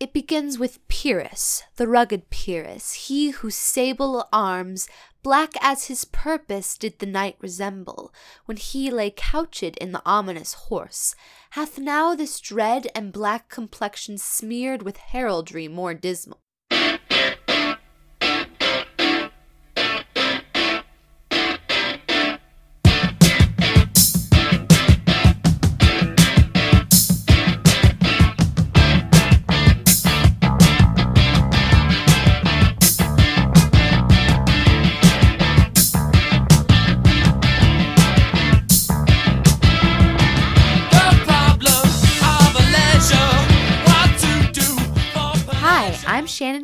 It begins with Pyrrhus, the rugged Pyrrhus, he whose sable arms, black as his purpose, did the night resemble, when he lay couched in the ominous horse, hath now this dread and black complexion smeared with heraldry more dismal.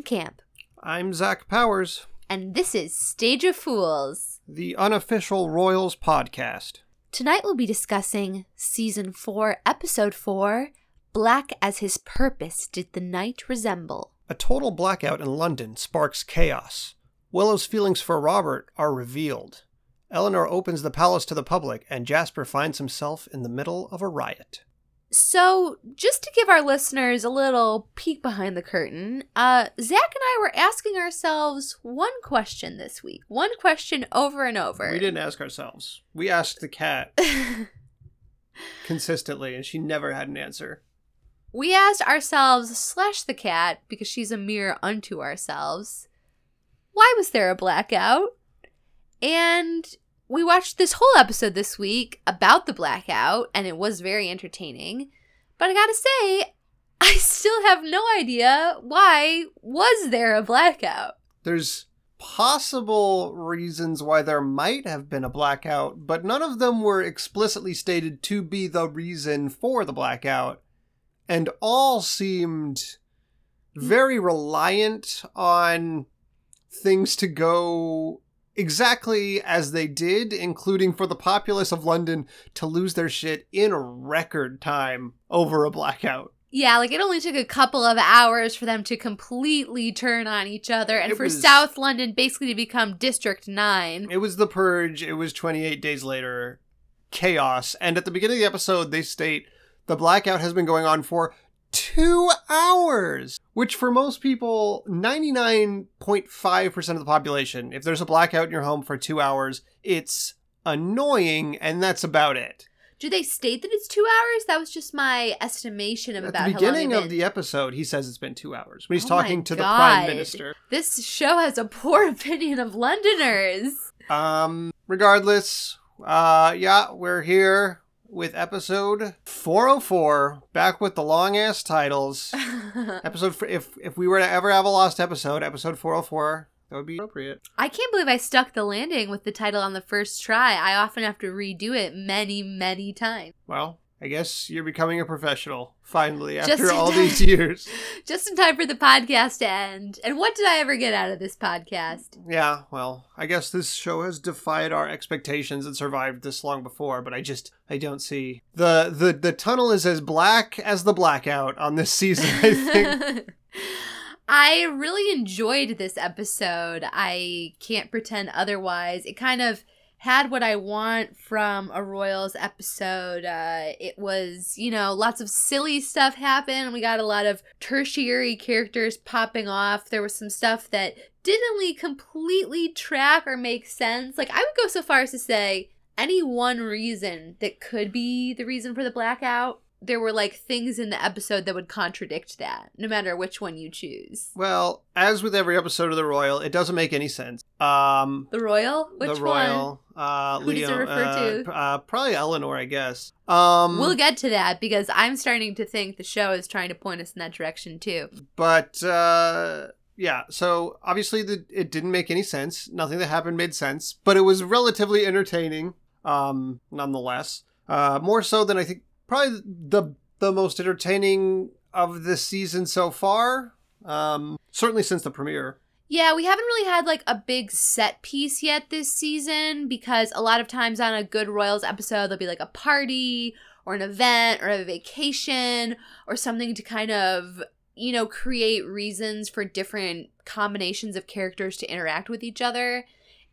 Camp, I'm Zach Powers, and this is Stage of Fools. the unofficial Royals podcast. Tonight we'll be discussing Season 4, Episode 4 Black as His Purpose Did the Night Resemble. A total blackout in London sparks chaos. Willow's feelings for Robert are revealed. Eleanor opens the palace to the public, and Jasper finds himself in the middle of a riot. So, just to give our listeners a little peek behind the curtain, uh, Zach and I were asking ourselves one question this week. One question over and over. We didn't ask ourselves. We asked the cat consistently, and she never had an answer. we asked ourselves, slash the cat, because she's a mirror unto ourselves, why was there a blackout? And we watched this whole episode this week about the blackout, and it was very entertaining. But I gotta say, I still have no idea why was there a blackout. There's possible reasons why there might have been a blackout, but none of them were explicitly stated to be the reason for the blackout, and all seemed very reliant on things to go exactly as they did, including for the populace of London to lose their shit in record time over a blackout. Yeah, like it only took a couple of hours for them to completely turn on each other, and It for was- South London basically to become District 9. It was the purge. It was 28 days later. Chaos. And at the beginning of the episode, they state the blackout has been going on for two hours, which for most people, 99.5% of the population, if there's a blackout in your home for two hours, it's annoying, and that's about it. Do they state that it's two hours? That was just my estimation of At about the beginning of the episode, he says it's been two hours when he's Oh talking to the prime minister. This show has a poor opinion of Londoners. Um, regardless, uh, yeah, we're here with episode 404, back with the long ass titles. episode, if if we were to ever have a lost episode, episode 404, that would be appropriate. I can't believe I stuck the landing with the title on the first try. I often have to redo it many, many times. Well, I guess you're becoming a professional finally after all time. these years. Just in time for the podcast to end. And what did I ever get out of this podcast? Yeah, well, I guess this show has defied our expectations and survived this long before, but I just I don't see the the the tunnel is as black as the blackout on this season. I think. I really enjoyed this episode. I can't pretend otherwise. It kind of had what I want from a Royals episode. Uh, it was, you know, lots of silly stuff happen. We got a lot of tertiary characters popping off. There was some stuff that didn't really completely track or make sense. Like, I would go so far as to say any one reason that could be the reason for the blackout. There were like things in the episode that would contradict that, no matter which one you choose. Well, as with every episode of The Royal, it doesn't make any sense. Um, The Royal? Which the Royal, one? uh, Who does it refer uh, to? uh, probably Eleanor, I guess. Um, We'll get to that because I'm starting to think the show is trying to point us in that direction too. but uh, yeah. So obviously, the, it didn't make any sense. Nothing that happened made sense, but it was relatively entertaining, um, nonetheless. Uh, more so than I think probably the the most entertaining of this season so far. Um, certainly since the premiere. Yeah, we haven't really had like a big set piece yet this season because a lot of times on a good Royals episode, there'll be like a party or an event or a vacation or something to kind of, you know, create reasons for different combinations of characters to interact with each other.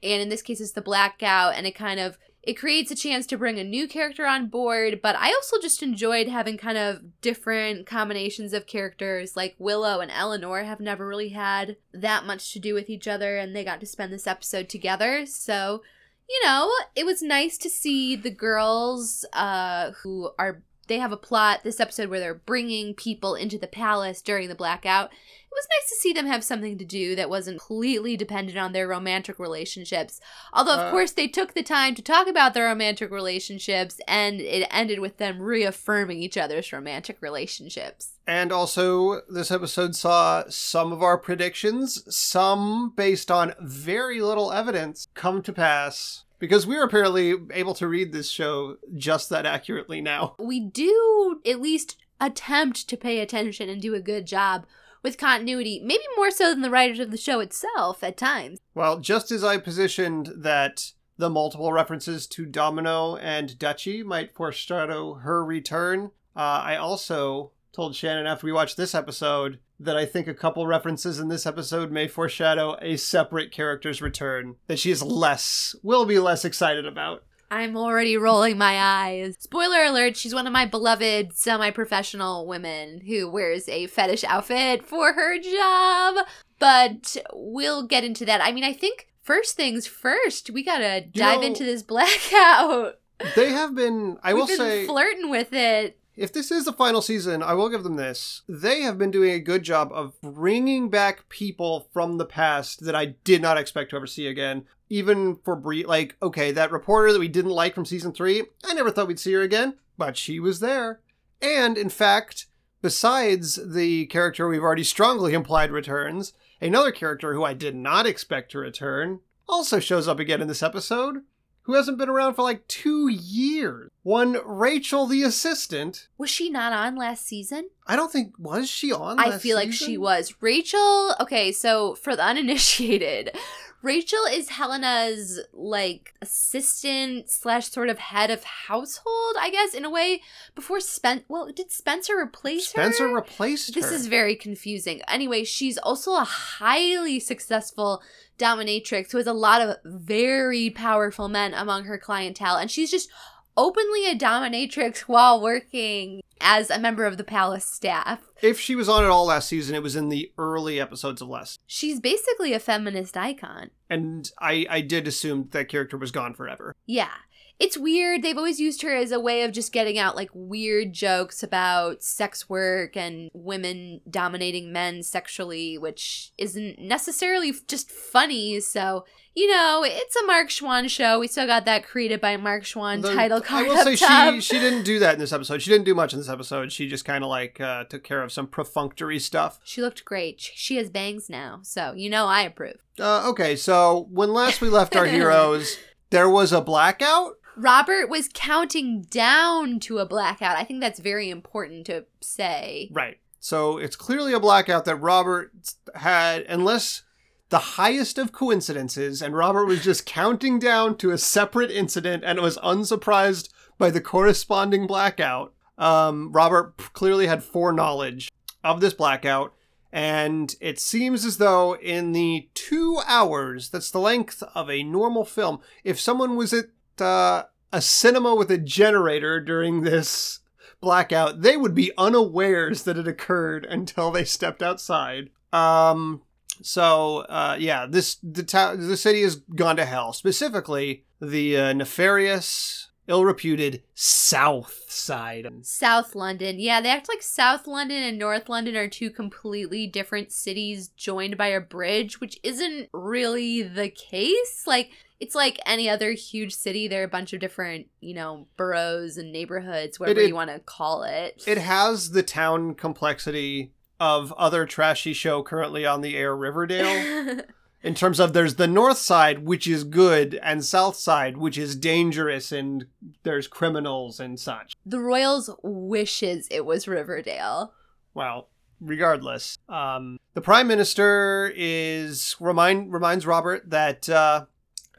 And in this case, it's the blackout, and it kind of it creates a chance to bring a new character on board, but I also just enjoyed having kind of different combinations of characters. Like Willow and Eleanor have never really had that much to do with each other, and they got to spend this episode together. So, you know, it was nice to see the girls uh, who are. They have a plot this episode where they're bringing people into the palace during the blackout. It was nice to see them have something to do that wasn't completely dependent on their romantic relationships. Although, of Uh, course, they took the time to talk about their romantic relationships, and it ended with them reaffirming each other's romantic relationships. And also, this episode saw some of our predictions, some based on very little evidence, come to pass. Because we're apparently able to read this show just that accurately now. We do at least attempt to pay attention and do a good job with continuity, maybe more so than the writers of the show itself at times. Well, just as I positioned that the multiple references to Domino and Duchy might foreshadow her return, uh, I also told Shannon after we watched this episode that I think a couple references in this episode may foreshadow a separate character's return that she is less, will be less excited about. I'm already rolling my eyes. Spoiler alert, she's one of my beloved semi professional women who wears a fetish outfit for her job. But we'll get into that. I mean, I think first things first, we gotta dive know- into this blackout. They have been, I We've will been say, flirting with it. If this is the final season, I will give them this. They have been doing a good job of bringing back people from the past that I did not expect to ever see again. Even for Brie, like, okay, that reporter that we didn't like from season three, I never thought we'd see her again, but she was there. And in fact, besides the character we've already strongly implied returns, another character who I did not expect to return also shows up again in this episode who hasn't been around for like two years. One Rachel, the assistant. Was she not on last season? I don't think was she on. I feel like season? she was. Rachel, okay, so for the uninitiated, Rachel is Helena's like assistant slash sort of head of household, I guess, in a way. Before Spen well, did Spencer replace Spencer her? Spencer replaced her. This is very confusing. Anyway, she's also a highly successful dominatrix who has a lot of very powerful men among her clientele, and she's just openly a dominatrix while working as a member of the palace staff. if she was on at all last season, it was in the early episodes of Less. She's basically a feminist icon. And I, I did assume that character was gone forever. Yeah. It's weird. They've always used her as a way of just getting out like weird jokes about sex work and women dominating men sexually, which isn't necessarily just funny. So, you know, it's a Mark Schwahn show. We still got that created by Mark Schwahn The- title card. I will say top. she she didn't do that in this episode. She didn't do much in this episode. She just kind of like uh, took care of some perfunctory stuff. She looked great. She- She has bangs now. So, you know, I approve. Uh, okay, so when last we left our heroes, there was a blackout. Robert was counting down to a blackout. I think that's very important to say. Right. So it's clearly a blackout that Robert had, unless the highest of coincidences, and Robert was just counting down to a separate incident and was unsurprised by the corresponding blackout. Um, Robert clearly had foreknowledge of this blackout, and it seems as though in the two hours, that's the length of a normal film, if someone was at uh, a cinema with a generator during this blackout, they would be unawares that it occurred until they stepped outside. Um, so uh, yeah, this the town, the city has gone to hell. Specifically, the uh, nefarious, ill-reputed South Side. South London. Yeah, they act like South London and North London are two completely different cities joined by a bridge, which isn't really the case. Like, it's like any other huge city. There are a bunch of different, you know, boroughs and neighborhoods, whatever it- you want to call it. It has the town complexity of other trashy show currently on the air, Riverdale. in terms of there's the north side which is good and south side which is dangerous and there's criminals and such the Royals wishes it was Riverdale. well regardless um, the prime minister is remind reminds robert that uh,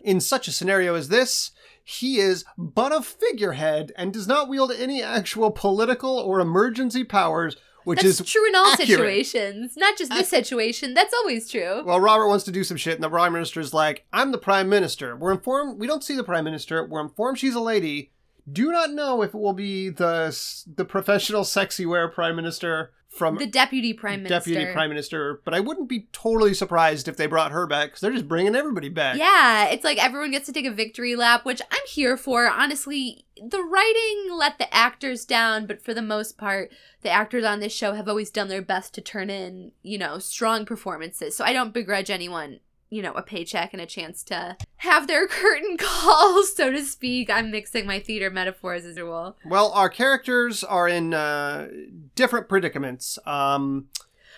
in such a scenario as this he is but a figurehead and does not wield any actual political or emergency powers which That's is true in all accurate. situations, not just this situation. That's always true. Well, Robert wants to do some shit, and the prime minister's like, "I'm the prime minister. We're informed. We don't see the prime minister. We're informed she's a lady. Do not know if it will be the the professional sexy wear prime minister from the deputy prime minister. deputy prime minister. But I wouldn't be totally surprised if they brought her back because they're just bringing everybody back. Yeah, it's like everyone gets to take a victory lap, which I'm here for. Honestly, the writing let the actors down, but for the most part, the actors on this show have always done their best to turn in, you know, strong performances. So I don't begrudge anyone, you know, a paycheck and a chance to have their curtain call, so to speak. I'm mixing my theater metaphors as usual. Well, our characters are in uh, different predicaments. Um,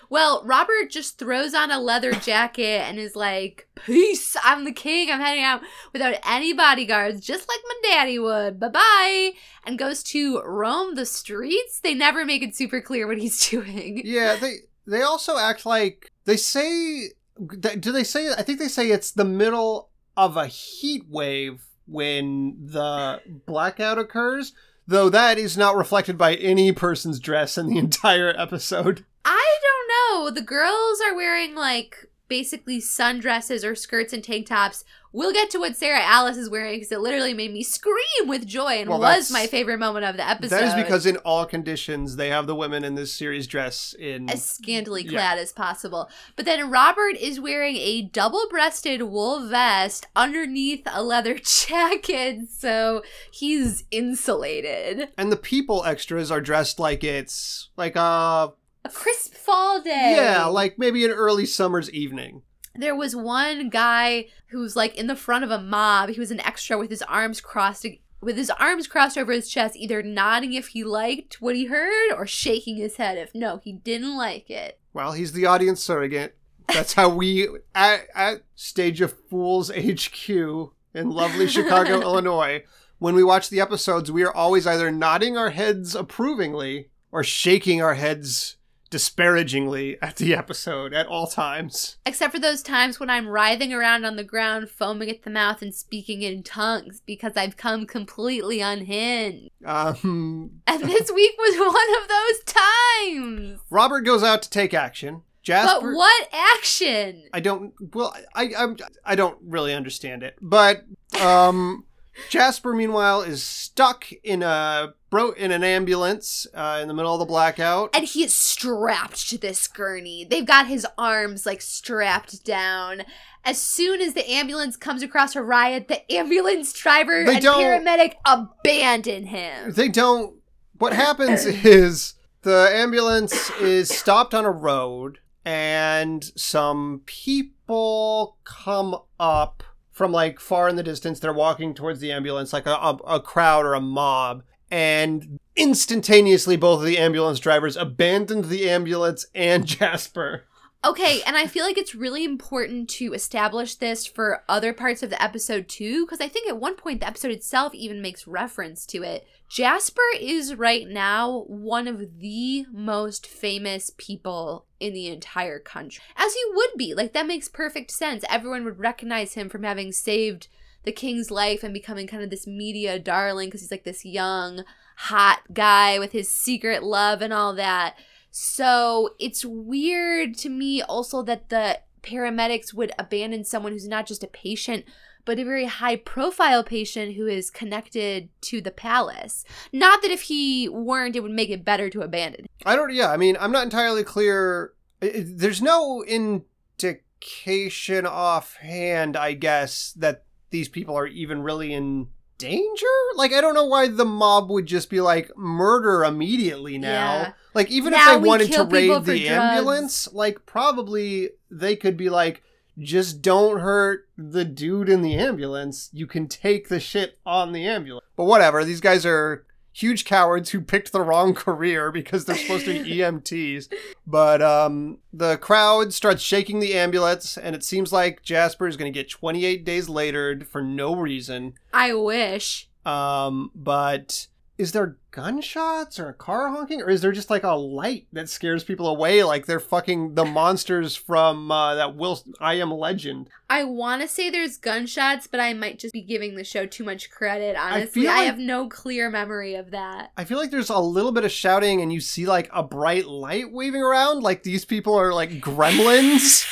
Well, Robert just throws on a leather jacket and is like, Peace, I'm the king, I'm heading out without any bodyguards, just like my daddy would. Bye bye. And goes to roam the streets. They never make it super clear what he's doing. yeah, they they also act like they say. Do they say? I think they say it's the middle of a heat wave when the blackout occurs. Though that is not reflected by any person's dress in the entire episode. I don't know. The girls are wearing like basically sundresses or skirts and tank tops. We'll get to what Sarah Alice is wearing because it literally made me scream with joy and Well, was my favorite moment of the episode. That is because in all conditions they have the women in this series dress in. as scantily Yeah. clad as possible. But then Robert is wearing a double breasted wool vest underneath a leather jacket, so he's insulated. and the people extras are dressed like it's like a A crisp fall day. yeah, like maybe an early summer's evening. there was one guy who was like in the front of a mob. He was an extra with his arms crossed with his arms crossed over his chest, either nodding if he liked what he heard or shaking his head if no, he didn't like it. Well, he's the audience surrogate. That's how we at, at Stage of Fools HQ in lovely Chicago, Illinois. When we watch the episodes, we are always either nodding our heads approvingly or shaking our heads disparagingly at the episode at all times. Except for those times when I'm writhing around on the ground, foaming at the mouth, and speaking in tongues because I've come completely unhinged. Um, And this week was one of those times. Robert goes out to take action. Jasper, But what action? I don't. Well, I I'm, I don't really understand it. But um, Jasper, meanwhile, is stuck in a in an ambulance uh, in the middle of the blackout. And he is strapped to this gurney. They've got his arms like strapped down. As soon as the ambulance comes across a riot, the ambulance driver They and don't- paramedic abandon him. They don't. What happens is the ambulance is stopped on a road, and some people come up from like far in the distance. They're walking towards the ambulance, like a, a, a crowd or a mob, and instantaneously, both of the ambulance drivers abandoned the ambulance and Jasper. Okay, and I feel like it's really important to establish this for other parts of the episode too, because I think at one point the episode itself even makes reference to it. Jasper is right now one of the most famous people in the entire country. As he would be. Like, that makes perfect sense. Everyone would recognize him from having saved the king's life and becoming kind of this media darling because he's like this young, hot guy with his secret love and all that. So it's weird to me also that the paramedics would abandon someone who's not just a patient, but a very high profile patient who is connected to the palace. Not that if he weren't, it would make it better to abandon. I don't. Yeah, I mean, I'm not entirely clear. There's no indication offhand, I guess, that these people are even really in danger. Like, I don't know why the mob would just be like murder immediately now. Yeah. Like, even Now if they wanted to raid the drugs. ambulance, like, probably they could be like. Just don't hurt the dude in the ambulance. You can take the shit on the ambulance. But whatever, these guys are huge cowards who picked the wrong career because they're supposed to be EMTs. But um, the crowd starts shaking the ambulance, and it seems like Jasper is going to get 28 days later for no reason. I wish. Um, but is there gunshots or a car honking or is there just like a light that scares people away like they're fucking the monsters from uh, that will i am legend I want to say there's gunshots, but I might just be giving the show too much credit. Honestly, I, like- have no clear memory of that. i feel like there's a little bit of shouting and you see like a bright light waving around like these people are like gremlins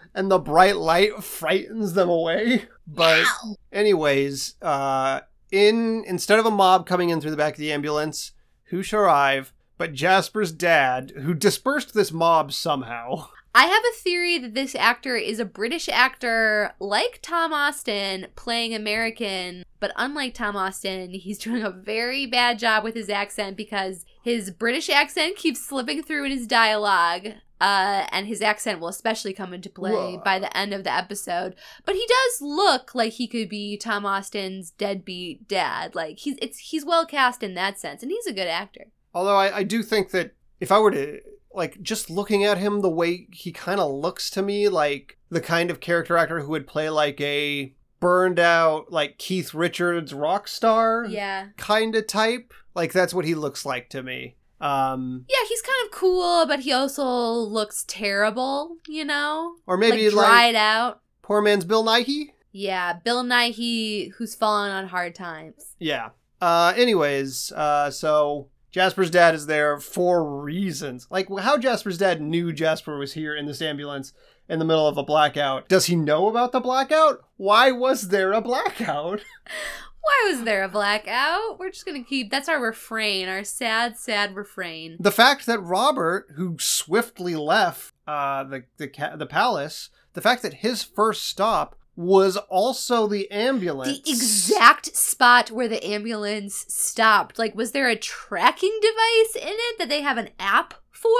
and the bright light frightens them away but anyways uh in instead of a mob coming in through the back of the ambulance who shall arrive but jasper's dad who dispersed this mob somehow I have a theory that this actor is a British actor like Tom Austin playing American, but unlike Tom Austin, he's doing a very bad job with his accent because his British accent keeps slipping through in his dialogue. Uh, and his accent will especially come into play Whoa. by the end of the episode. But he does look like he could be Tom Austin's deadbeat dad. Like he's it's he's well cast in that sense, and he's a good actor. Although I, I do think that if I were to like just looking at him the way he kind of looks to me like the kind of character actor who would play like a burned out like Keith Richards rock star Yeah. kind of type like that's what he looks like to me um Yeah, he's kind of cool, but he also looks terrible, you know? or maybe like like, dried out. poor man's Bill Nighy Yeah, Bill Nighy, who's fallen on hard times. yeah uh anyways uh so Jasper's dad is there for reasons. Like how Jasper's dad knew Jasper was here in this ambulance in the middle of a blackout. Does he know about the blackout? Why was there a blackout? Why was there a blackout? We're just gonna keep that's our refrain, our sad, sad refrain. The fact that Robert, who swiftly left uh, the the the palace, the fact that his first stop was also the ambulance. The exact spot where the ambulance stopped. Like, was there a tracking device in it that they have an app for?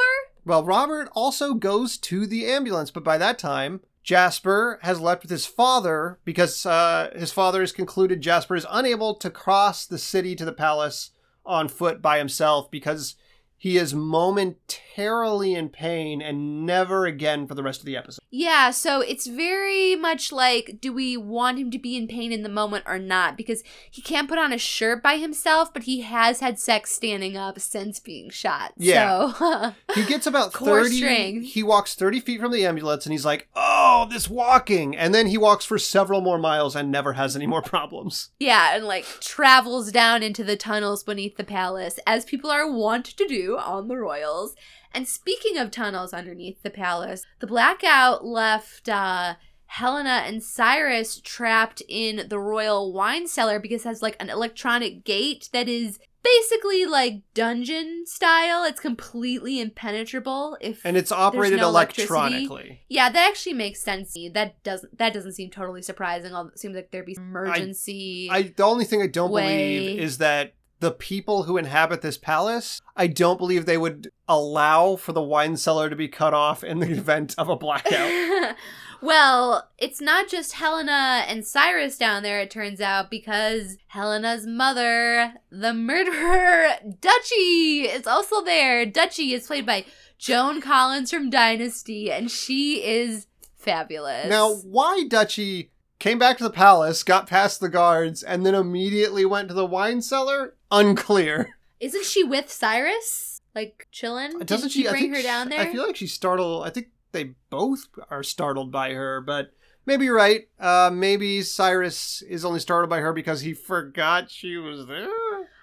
Well, Robert also goes to the ambulance, but by that time, Jasper has left with his father because uh, his father has concluded Jasper is unable to cross the city to the palace on foot by himself because he is momentarily in pain and never again for the rest of the episode. Yeah, so it's very much like do we want him to be in pain in the moment or not? Because he can't put on a shirt by himself, but he has had sex standing up since being shot. Yeah. So He gets about 30 strength. he walks 30 feet from the ambulance and he's like, "Oh, this walking." And then he walks for several more miles and never has any more problems. Yeah, and like travels down into the tunnels beneath the palace, as people are wont to do on the Royals. And speaking of tunnels underneath the palace, the blackout left uh, Helena and Cyrus trapped in the royal wine cellar because it has like an electronic gate that is basically like dungeon style. It's completely impenetrable. If And it's operated no electronically. yeah, that actually makes sense. That doesn't that doesn't seem totally surprising. It seems like there'd be emergency. I the only thing I don't way. believe is that the people who inhabit this palace, I don't believe they would allow for the wine cellar to be cut off in the event of a blackout. well, it's not just Helena and Cyrus down there, it turns out, because Helena's mother, the murderer, Duchy, is also there. Duchy is played by Joan Collins from Dynasty, and she is fabulous. now, why Dutchy came back to the palace, got past the guards, and then immediately went to the wine cellar? Unclear. isn't she with Cyrus? Like chilling? Doesn't Didn't she she bring her down there? I feel like she's startled. I think they both are startled by her, but maybe you're right. Uh, maybe Cyrus is only startled by her because he forgot she was there.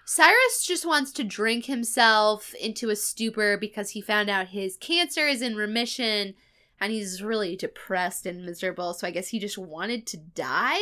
Cyrus just wants to drink himself into a stupor because he found out his cancer is in remission and he's really depressed and miserable. So I guess he just wanted to die?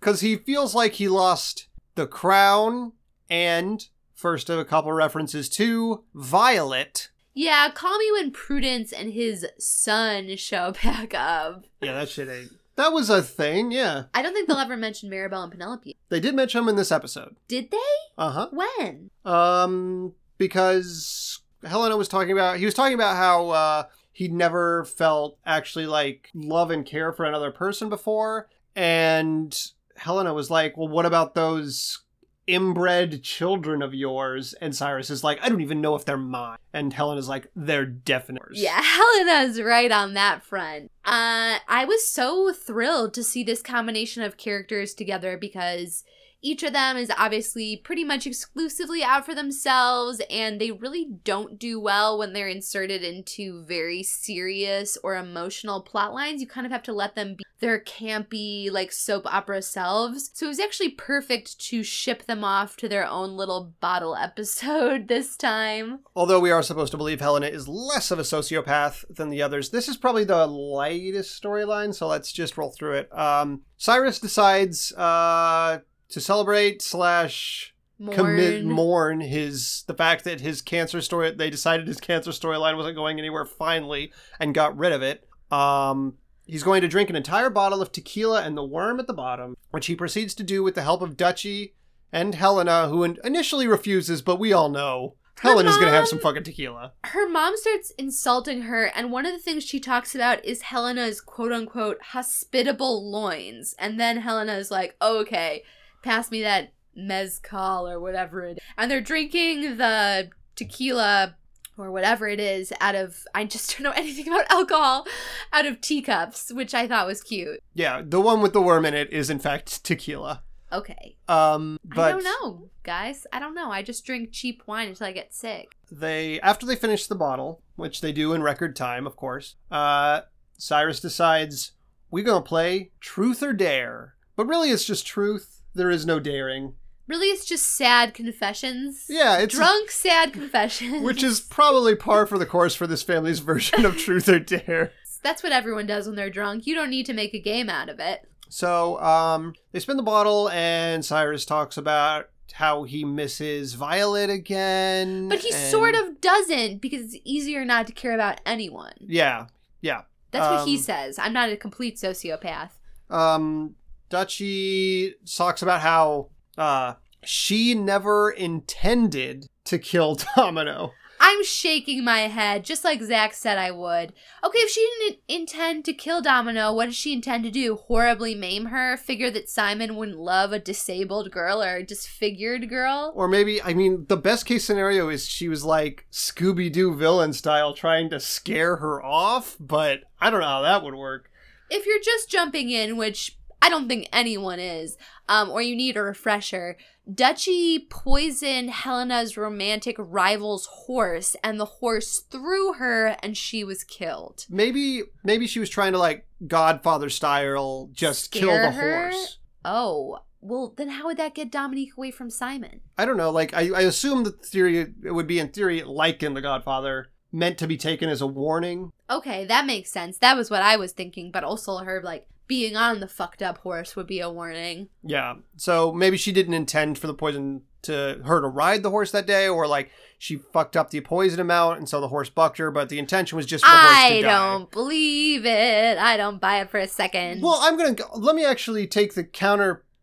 because he feels like he lost the crown and first of a couple references to Violet. Yeah, call me when Prudence and his son show back up. Yeah, that shit ain't. That was a thing. Yeah, I don't think they'll ever mention Maribel and Penelope. they did mention him in this episode. Did they? Uh huh. When? Um, because Helena was talking about he was talking about how uh, he'd never felt actually like love and care for another person before, and Helena was like, "Well, what about those?" Inbred children of yours, and Cyrus is like, I don't even know if they're mine. And Helena's like, they're definitely. Yeah, Helena's right on that front. Uh, I was so thrilled to see this combination of characters together because each of them is obviously pretty much exclusively out for themselves, and they really don't do well when they're inserted into very serious or emotional plot lines. You kind of have to let them be their campy, like soap opera selves. So it was actually perfect to ship them off to their own little bottle episode this time. Although we are supposed to believe Helena is less of a sociopath than the others, this is probably the lightest storyline, so let's just roll through it. Um, Cyrus decides uh, to celebrate slash commit Mourn. mourn his the fact that his cancer story they decided his cancer storyline wasn't going anywhere finally and got rid of it. Um, he's going to drink an entire bottle of tequila and the worm at the bottom, which he proceeds to do with the help of Dutchy and Helena, who initially refuses, but we all know Helena's going to have some fucking tequila. her mom starts insulting her, and one of the things she talks about is Helena's quote unquote hospitable loins. And then Helena is like, okay, pass me that mezcal or whatever it is. And they're drinking the tequila or whatever it is out of, I just don't know anything about alcohol, out of teacups, which I thought was cute. Yeah, the one with the worm in it is in fact tequila. Okay. Um, but I don't know, guys. I don't know. I just drink cheap wine until I get sick. they after they finish the bottle, which they do in record time, of course. Uh, Cyrus decides we're gonna play Truth or Dare, but really it's just truth. There is no daring. Really, it's just sad confessions. Yeah, it's drunk, sad confessions. which is probably par for the course for this family's version of Truth or Dare. That's what everyone does when they're drunk. You don't need to make a game out of it. So um, they spin the bottle, and Cyrus talks about how he misses Violet again. But he and- sort of doesn't because it's easier not to care about anyone. Yeah, yeah. That's what he Um, says. I'm not a complete sociopath. um Dutchy talks about how uh she never intended to kill Domino. I'm shaking my head, just like Zach said I would. Okay, if she didn't intend to kill Domino, what does she intend to do? Horribly maim her? Figure that Simon wouldn't love a disabled girl or a disfigured girl? Or maybe I mean the best case scenario is she was like Scooby Doo villain style trying to scare her off, but I don't know how that would work. if you're just jumping in, which I don't think anyone is, um, or you need a refresher, Dutchy poisoned Helena's romantic rival's horse, and the horse threw her, and she was killed. Maybe maybe she was trying to like Godfather style just kill the her? horse. Oh, well, then how would that get Dominique away from Simon? I don't know. Like I, I assume that the theory it would be in theory like in The Godfather, meant to be taken as a warning. Okay, that makes sense. That was what I was thinking, but also her, like, being on the fucked up horse would be a warning. Yeah. So maybe she didn't intend for the poison to her to ride the horse that day, or like she fucked up the poison amount and so the horse bucked her, but the intention was just for the horse I to don't believe it. I don't buy it for a second. Well, I'm gonna let me actually take the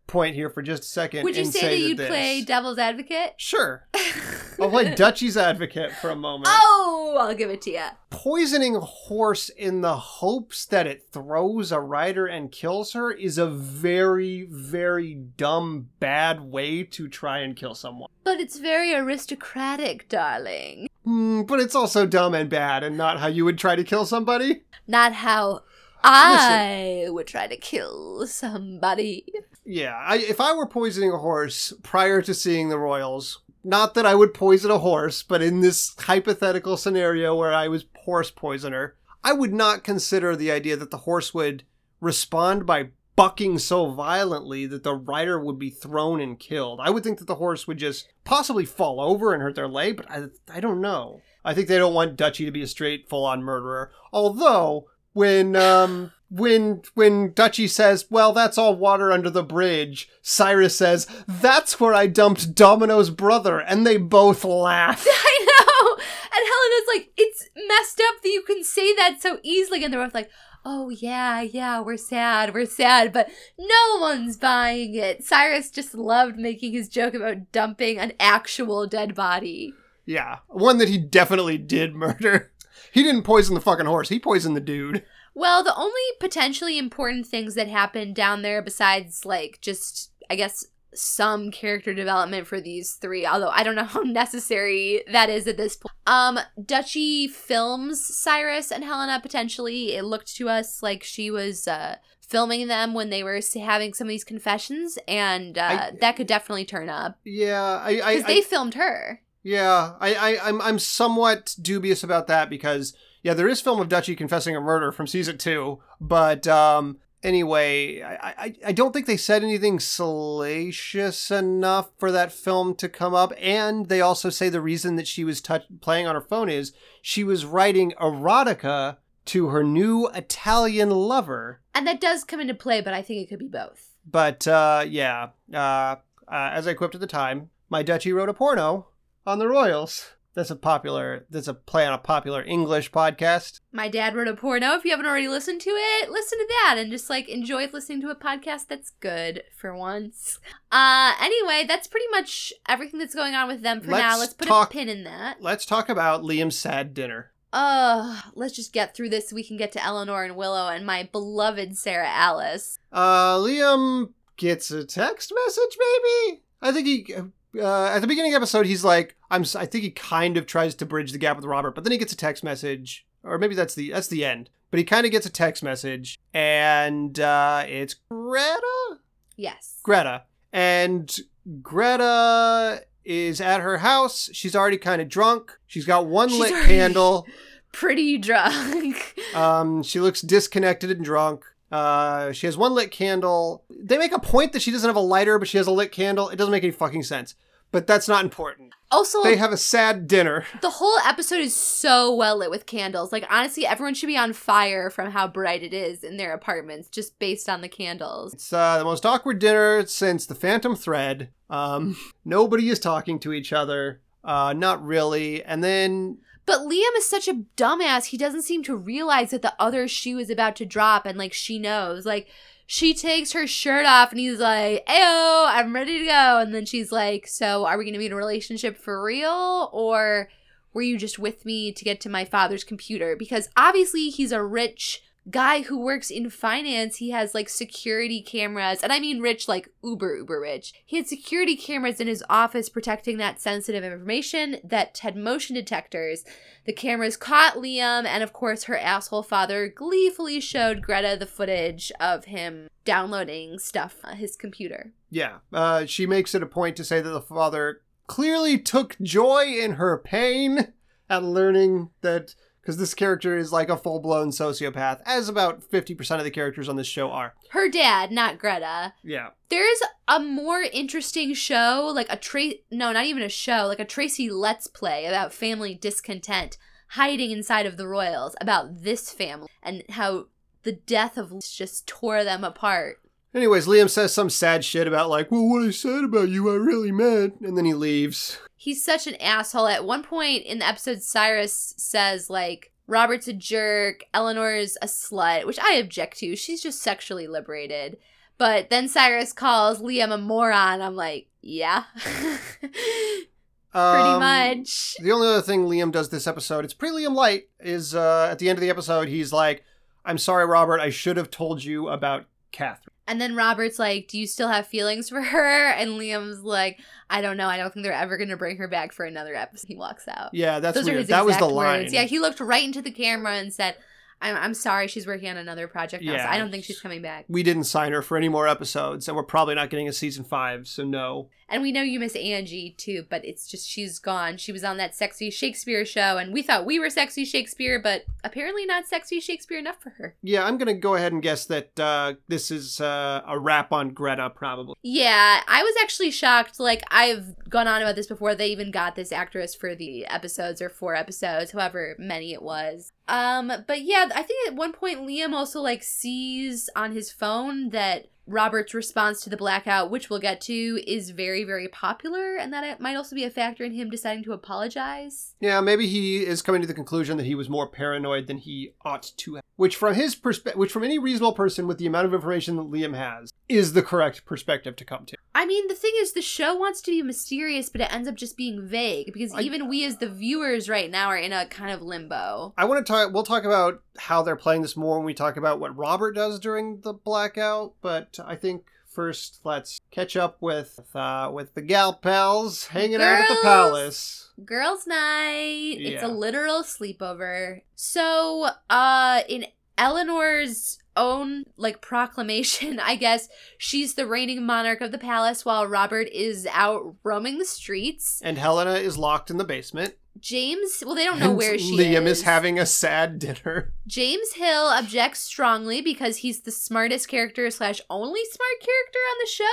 counterpoint here for just a second. Would you and say, that you'd this- play devil's advocate? Sure. I'll play Dutchy's advocate for a moment. Oh, I'll give it to you. Poisoning a horse in the hopes that it throws a rider and kills her is a very, very dumb, bad way to try and kill someone. But it's very aristocratic, darling. Hmm, but it's also dumb and bad, and not how you would try to kill somebody. Not how I would try to kill somebody. Yeah, I, if I were poisoning a horse prior to seeing the royals, not that I would poison a horse, but in this hypothetical scenario where I was horse poisoner, I would not consider the idea that the horse would respond by bucking so violently that the rider would be thrown and killed. I would think that the horse would just possibly fall over and hurt their leg, but I, I don't know. I think they don't want Dutchy to be a straight full-on murderer. Although when um when when Dutchy says, "Well, that's all water under the bridge," Cyrus says, "That's where I dumped Domino's brother," and they both laugh. I know. And Helena's like, it's messed up that you can say that so easily. And they're both like, oh, yeah, yeah, we're sad, we're sad. But no one's buying it. Cyrus just loved making his joke about dumping an actual dead body. Yeah, one that he definitely did murder. He didn't poison the fucking horse. He poisoned the dude. Well, the only potentially important things that happened down there, besides, like, just, I guess, some character development for these three, although I don't know how necessary that is at this point. Um, Dutchy films Cyrus and Helena potentially. It looked to us like she was uh, filming them when they were having some of these confessions, and uh, I- that could definitely turn up Yeah, I, I, because I they filmed her. yeah, I, I, I'm, I'm somewhat dubious about that because yeah, there is film of Dutchy confessing a murder from season two, but um, anyway, I, I, I don't think they said anything salacious enough for that film to come up, and they also say the reason that she was touch- playing on her phone is she was writing erotica to her new Italian lover. And that does come into play, but I think it could be both. But uh, yeah, uh, uh, as I quipped at the time, my Dutchy wrote a porno on the Royals. That's a popular. That's a play on a popular English podcast. My dad wrote a porno. If you haven't already listened to it, listen to that and just like enjoy listening to a podcast that's good for once. Uh anyway, that's pretty much everything that's going on with them for now. Let's Let's put talk- a pin in that. Let's talk about Liam's sad dinner. Uh, let's just get through this so we can get to Eleanor and Willow and my beloved Sarah Alice. Uh, Liam gets a text message. Maybe I think he. Uh, at the beginning of the episode, he's like, "I'm." I think he kind of tries to bridge the gap with Robert, but then he gets a text message, or maybe that's the that's the end. But he kind of gets a text message, and uh, it's Greta. Yes. Greta. And Greta is at her house. She's already kind of drunk. She's got one She's lit already- candle. Pretty drunk. Um, she looks disconnected and drunk. Uh, she has one lit candle. They make a point that she doesn't have a lighter, but she has a lit candle. It doesn't make any fucking sense. But that's not important. also, They have a sad dinner. the whole episode is so well lit with candles. Like honestly, everyone should be on fire from how bright it is in their apartments just based on the candles. It's uh, the most awkward dinner since the Phantom Thread. Um, nobody is talking to each other. Uh, not really. And then But Liam is such a dumbass. He doesn't seem to realize that the other shoe is about to drop and like she knows. Like she takes her shirt off and he's like, Ayo, I'm ready to go. And then she's like, So are we gonna be in a relationship for real? Or were you just with me to get to my father's computer? Because obviously he's a rich guy who works in finance. He has like security cameras. And I mean rich, like uber, uber rich. He had security cameras in his office protecting that sensitive information that had motion detectors. The cameras caught Liam, and of course, her asshole father gleefully showed Greta the footage of him downloading stuff on his computer. Yeah, uh, she makes it a point to say that the father clearly took joy in her pain at learning that because this character is like a full blown sociopath, as about fifty percent of the characters on this show are. Her dad, not Greta. Yeah, There's a more interesting show, like a Trace. No, not even a show, like a Tracy Letts Play about family discontent hiding inside of the Royals about this family and how the death of just tore them apart. Anyways, Liam says some sad shit about like, well, what I said about you, I really meant, and then he leaves. He's such an asshole. At one point in the episode, Cyrus says, like, Robert's a jerk, Eleanor's a slut, which I object to. She's just sexually liberated. But then Cyrus calls Liam a moron. I'm like, yeah. Pretty Um, much. The only other thing Liam does this episode, it's pretty Liam light, is uh, at the end of the episode, he's like, "I'm sorry, Robert. I should have told you about Catherine." And then Robert's like, Do you still have feelings for her? And Liam's like, I don't know. I don't think they're ever going to bring her back for another episode. He walks out. Yeah, that's Those are his That was the line. words. Yeah, he looked right into the camera and said, I'm, I'm sorry she's working on another project now. so Yeah. I don't think she's coming back. we didn't sign her for any more episodes, and we're probably not getting a season five, so no. And we know you miss Angie too, but it's just she's gone. She was on that sexy Shakespeare show, and we thought we were sexy Shakespeare, but apparently not sexy Shakespeare enough for her. Yeah, I'm gonna go ahead and guess that uh, this is uh, a wrap on Greta, probably. Yeah, I was actually shocked. Like, I've gone on about this before. They even got this actress for the episodes or four episodes, however many it was. Um, but yeah, I think at one point Liam also like sees on his phone that Robert's response to the blackout, which we'll get to, is very, very popular, and that it might also be a factor in him deciding to apologize. Yeah, maybe he is coming to the conclusion that he was more paranoid than he ought to have. Which, from his perspective, which from any reasonable person with the amount of information that Liam has, is the correct perspective to come to. I mean, the thing is, the show wants to be mysterious, but it ends up just being vague because I- even we as the viewers right now are in a kind of limbo. I want to talk. We'll talk about how they're playing this more when we talk about what Robert does during the blackout. But I think first, let's catch up with uh, with the gal pals hanging out at the palace. Girls' night. It's a literal sleepover. So, uh, in Eleanor's own like proclamation, I guess she's the reigning monarch of the palace while Robert is out roaming the streets. And Helena is locked in the basement. James, well, they don't know and where she is. Liam is. is having a sad dinner. James Hill objects strongly because he's the smartest character slash only smart character on the show.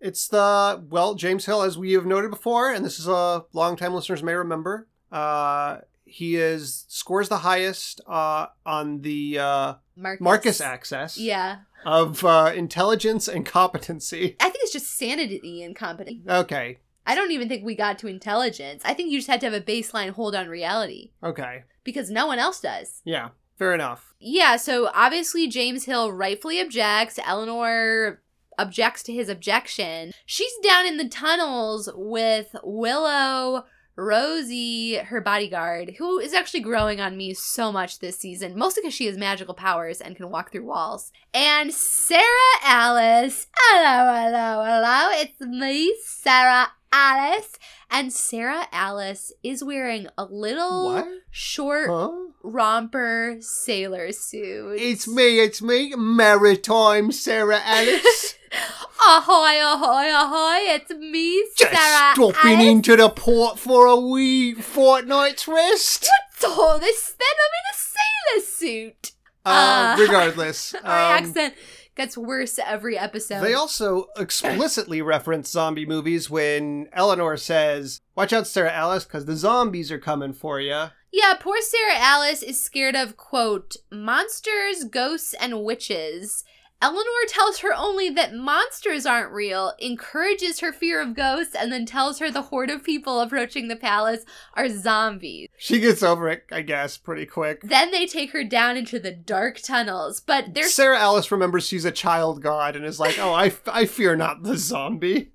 It's the well, James Hill, as we have noted before, and this is a long-time listeners may remember. Uh, he is scores the highest uh, on the uh, Marcus. Marcus access Yeah. of uh, intelligence and competency. I think it's just sanity and competency. Okay, I don't even think we got to intelligence. I think you just had to have a baseline hold on reality okay, because no one else does. yeah, fair enough. Yeah, so obviously James Hill rightfully objects. Eleanor objects to his objection. She's down in the tunnels with Willow, Rosie, her bodyguard, who is actually growing on me so much this season, mostly because she has magical powers and can walk through walls. And Sarah Alice. Hello, hello, hello. It's me, Sarah Alice. And Sarah Alice is wearing a little What? short Huh? romper sailor suit. It's me, it's me, maritime Sarah Alice. ahoy, ahoy, ahoy! It's me, Just Sarah. dropping Alice. into the port for a wee fortnight's rest. What's all this? Then I'm in a sailor suit. Uh, Uh, regardless, Our um, accent gets worse every episode. They also explicitly reference zombie movies when Eleanor says, Watch out, Sarah Alice, because the zombies are coming for you. yeah, poor Sarah Alice is scared of quote monsters, ghosts, and witches. Eleanor tells her only that monsters aren't real, encourages her fear of ghosts, and then tells her the horde of people approaching the palace are zombies. She gets over it, I guess, pretty quick. Then they take her down into the dark tunnels, but there's Sarah Alice remembers she's a child god and is like, Oh, I, I fear not the zombie.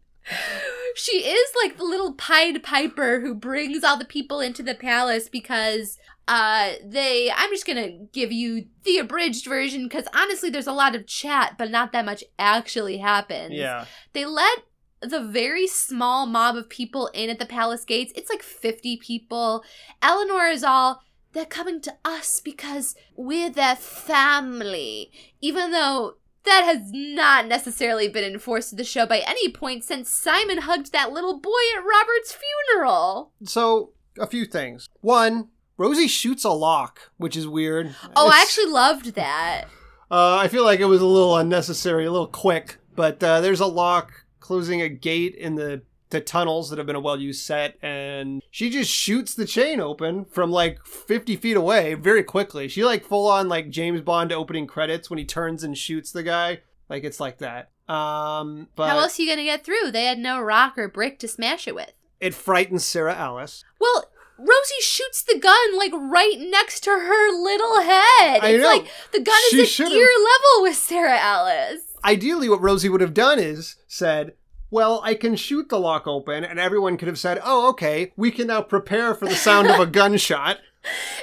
she is like the little Pied Piper who brings all the people into the palace because uh they I'm just going to give you the abridged version cuz honestly there's a lot of chat but not that much actually happens. Yeah. They let the very small mob of people in at the palace gates. It's like 50 people. Eleanor is all they're coming to us because we're their family. Even though that has not necessarily been enforced to the show by any point since Simon hugged that little boy at Robert's funeral. So, a few things. One, Rosie shoots a lock, which is weird. Oh, I actually loved that. Uh, I feel like it was a little unnecessary, a little quick, but uh, there's a lock closing a gate in the, the tunnels that have been a well used set, and she just shoots the chain open from like 50 feet away very quickly. She like full on like James Bond opening credits when he turns and shoots the guy. Like it's like that. Um, but How else are you going to get through? They had no rock or brick to smash it with. it frightens Sarah Alice. Well, Rosie shoots the gun like right next to her little head. I It's know. like the gun She is at ear level with Sarah Alice. Ideally, what Rosie would have done is said, well, I can shoot the lock open, and everyone could have said, oh, okay, we can now prepare for the sound of a gunshot.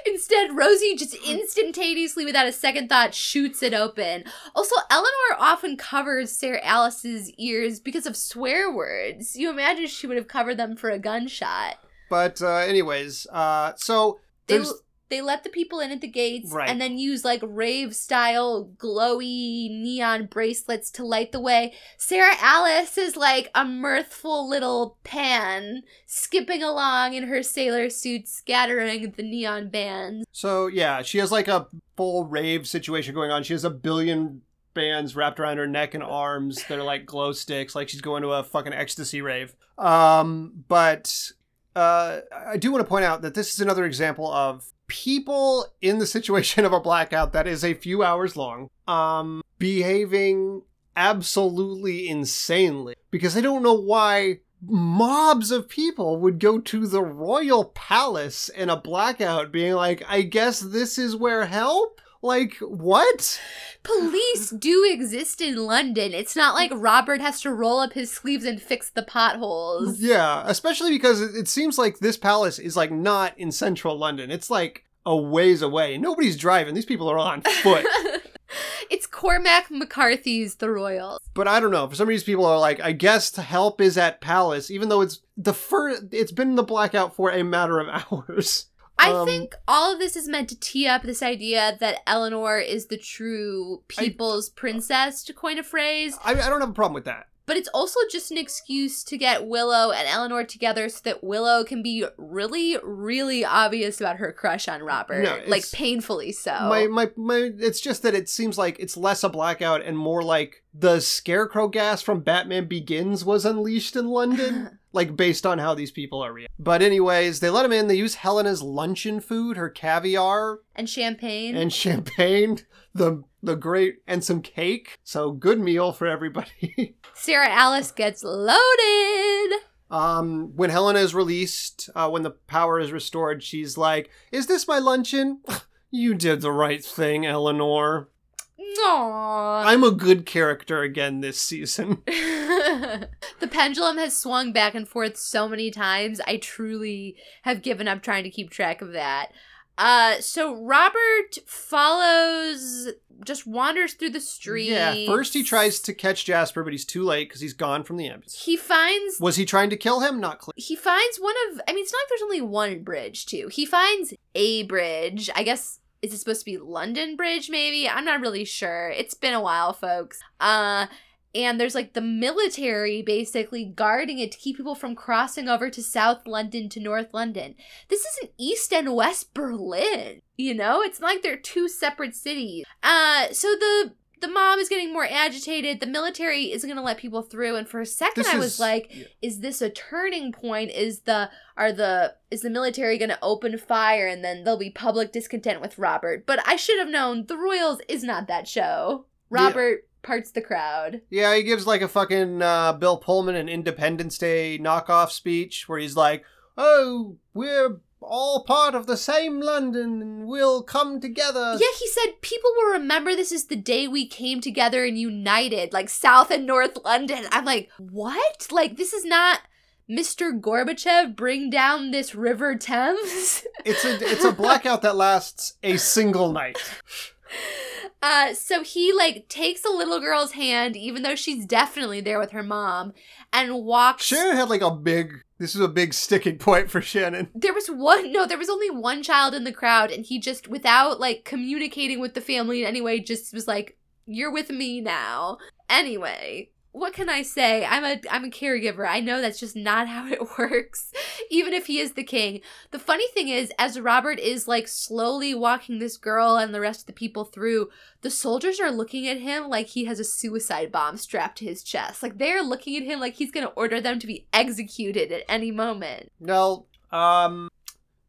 Instead, Rosie just instantaneously, without a second thought, shoots it open. Also, Eleanor often covers Sarah Alice's ears because of swear words. You imagine she would have covered them for a gunshot. But, uh, anyways, uh, so They, they let the people in at the gates Right. and then use like rave style glowy neon bracelets to light the way. Sarah Alice is like a mirthful little pan skipping along in her sailor suit, scattering the neon bands. So, yeah, she has like a full rave situation going on. She has a billion bands wrapped around her neck and arms that are like glow sticks, like she's going to a fucking ecstasy rave. Um, but uh, I do want to point out that this is another example of people in the situation of a blackout that is a few hours long, um, behaving absolutely insanely because they don't know why mobs of people would go to the royal palace in a blackout being like i guess this is where help like what Police do exist in London. It's not like Robert has to roll up his sleeves and fix the potholes. yeah especially because it, seems like this palace is like not in central london it's like a ways away nobody's driving these people are on foot it's Cormac McCarthy's The Royals. But I don't know. For some reason, people are like, I guess help is at Palace, even though it's the first. It's been in the blackout for a matter of hours. I Um, think all of this is meant to tee up this idea that Eleanor is the true people's princess, to coin a phrase. I, I don't have a problem with that. But it's also just an excuse to get Willow and Eleanor together so that Willow can be really, really obvious about her crush on Robert. No, like painfully so. My my my. It's just that it seems like it's less a blackout and more like the scarecrow gas from Batman Begins was unleashed in London. like based on how these people are reacting. But anyways, they let him in. They use Helena's luncheon food, her caviar and champagne. and champagne, the the great and some cake. So good meal for everybody. Sarah Alice gets loaded. um, when Helena is released, uh, when the power is restored, she's like, "Is this my luncheon?" You did the right thing, Eleanor. Aww. I'm a good character again this season. the pendulum has swung back and forth so many times. I truly have given up trying to keep track of that. Uh, so Robert follows, just wanders through the street. Yeah, first he tries to catch Jasper, but he's too late because he's gone from the ambulance. He finds Was he trying to kill him? Not clear. he finds one of. I mean, it's not like there's only one bridge too. He finds a bridge. I guess is it supposed to be London Bridge? Maybe I'm not really sure. It's been a while, folks. Uh. And there's like the military basically guarding it to keep people from crossing over to South London to North London. This isn't East and West Berlin, you know? It's like they're two separate cities. Uh so the the mom is getting more agitated. The military isn't going to let people through and for a second This I was is- like yeah. is this a turning point is the are the is the military going to open fire and then there'll be public discontent with robert but i should have known the royals is not that show Yeah. robert parts the crowd Yeah, he gives like a fucking uh, Bill Pullman an Independence Day knockoff speech where he's like, "Oh, we're all part of the same London, and we'll come together." yeah he said people will remember this is the day we came together and united like south and north london i'm like what like this is not mr gorbachev bring down this river thames It's a it's a blackout that lasts a single night. Uh, so he like takes a little girl's hand, even though she's definitely there with her mom, and walks. Shannon had like a big. This is a big sticking point for Shannon. There was one, no, there was only one child in the crowd, and he just, without like communicating with the family in any way, just was like, "You're with me now." Anyway, what can I say? I'm a I'm a caregiver. I know that's just not how it works. Even if he is the king. The funny thing is as Robert is like slowly walking this girl and the rest of the people through, the soldiers are looking at him like he has a suicide bomb strapped to his chest. Like they're looking at him like he's to order them to be executed at any moment. No, um,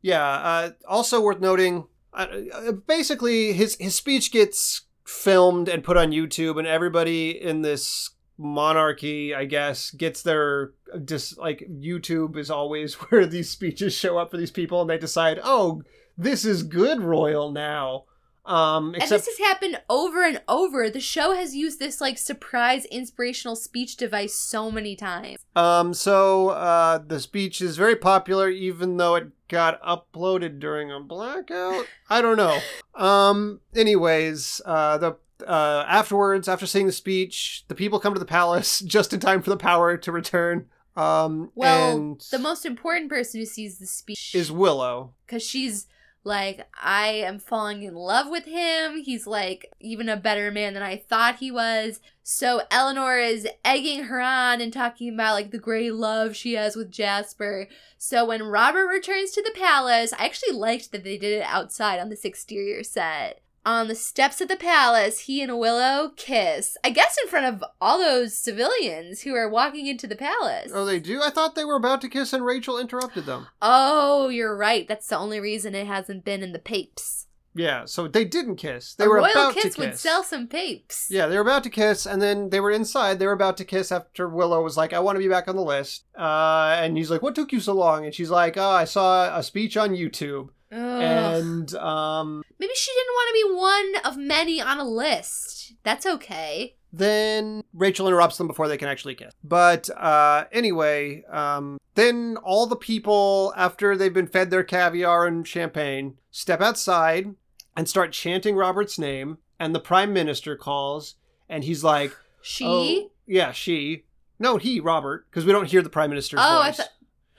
yeah. Uh, also worth noting, uh, uh, basically his his speech gets filmed and put on YouTube, and everybody in this monarchy, I guess, gets their just like YouTube is always where these speeches show up for these people, and they decide, oh, this is good royal now. Um, and this has happened over and over. The show has used this like surprise inspirational speech device so many times. Um, so uh, the speech is very popular, even though it got uploaded during a blackout. I don't know. Um, anyways, uh, the uh, afterwards, after seeing the speech, the people come to the palace just in time for the power to return. Um, Well, the most important person who sees the speech is Willow. because she's like, I am falling in love with him. He's like even a better man than I thought he was. So Eleanor is egging her on and talking about like the great love she has with Jasper. So when Robert returns to the palace, I actually liked that they did it outside on this exterior set. On the steps of the palace, he and Willow kiss. I guess in front of all those civilians who are walking into the palace. Oh, they do. I thought they were about to kiss, and Rachel interrupted them. Oh, you're right. That's the only reason it hasn't been in the papes. Yeah, so they didn't kiss. They a were royal about kiss to would kiss. sell some papes. Yeah, they were about to kiss, and then they were inside. They were about to kiss after Willow was like, "I want to be back on the list." Uh, and he's like, "What took you so long?" And she's like, "Oh, I saw a speech on YouTube." Ugh. And um, Maybe she didn't want to be one of many on a list. That's okay. then Rachel interrupts them before they can actually kiss. But uh, anyway, um, then all the people, after they've been fed their caviar and champagne, step outside and start chanting Robert's name. and the prime minister calls, and he's like, She? "Oh, yeah, she." No, he, Robert, because we don't hear the prime minister's Oh, voice. I thought.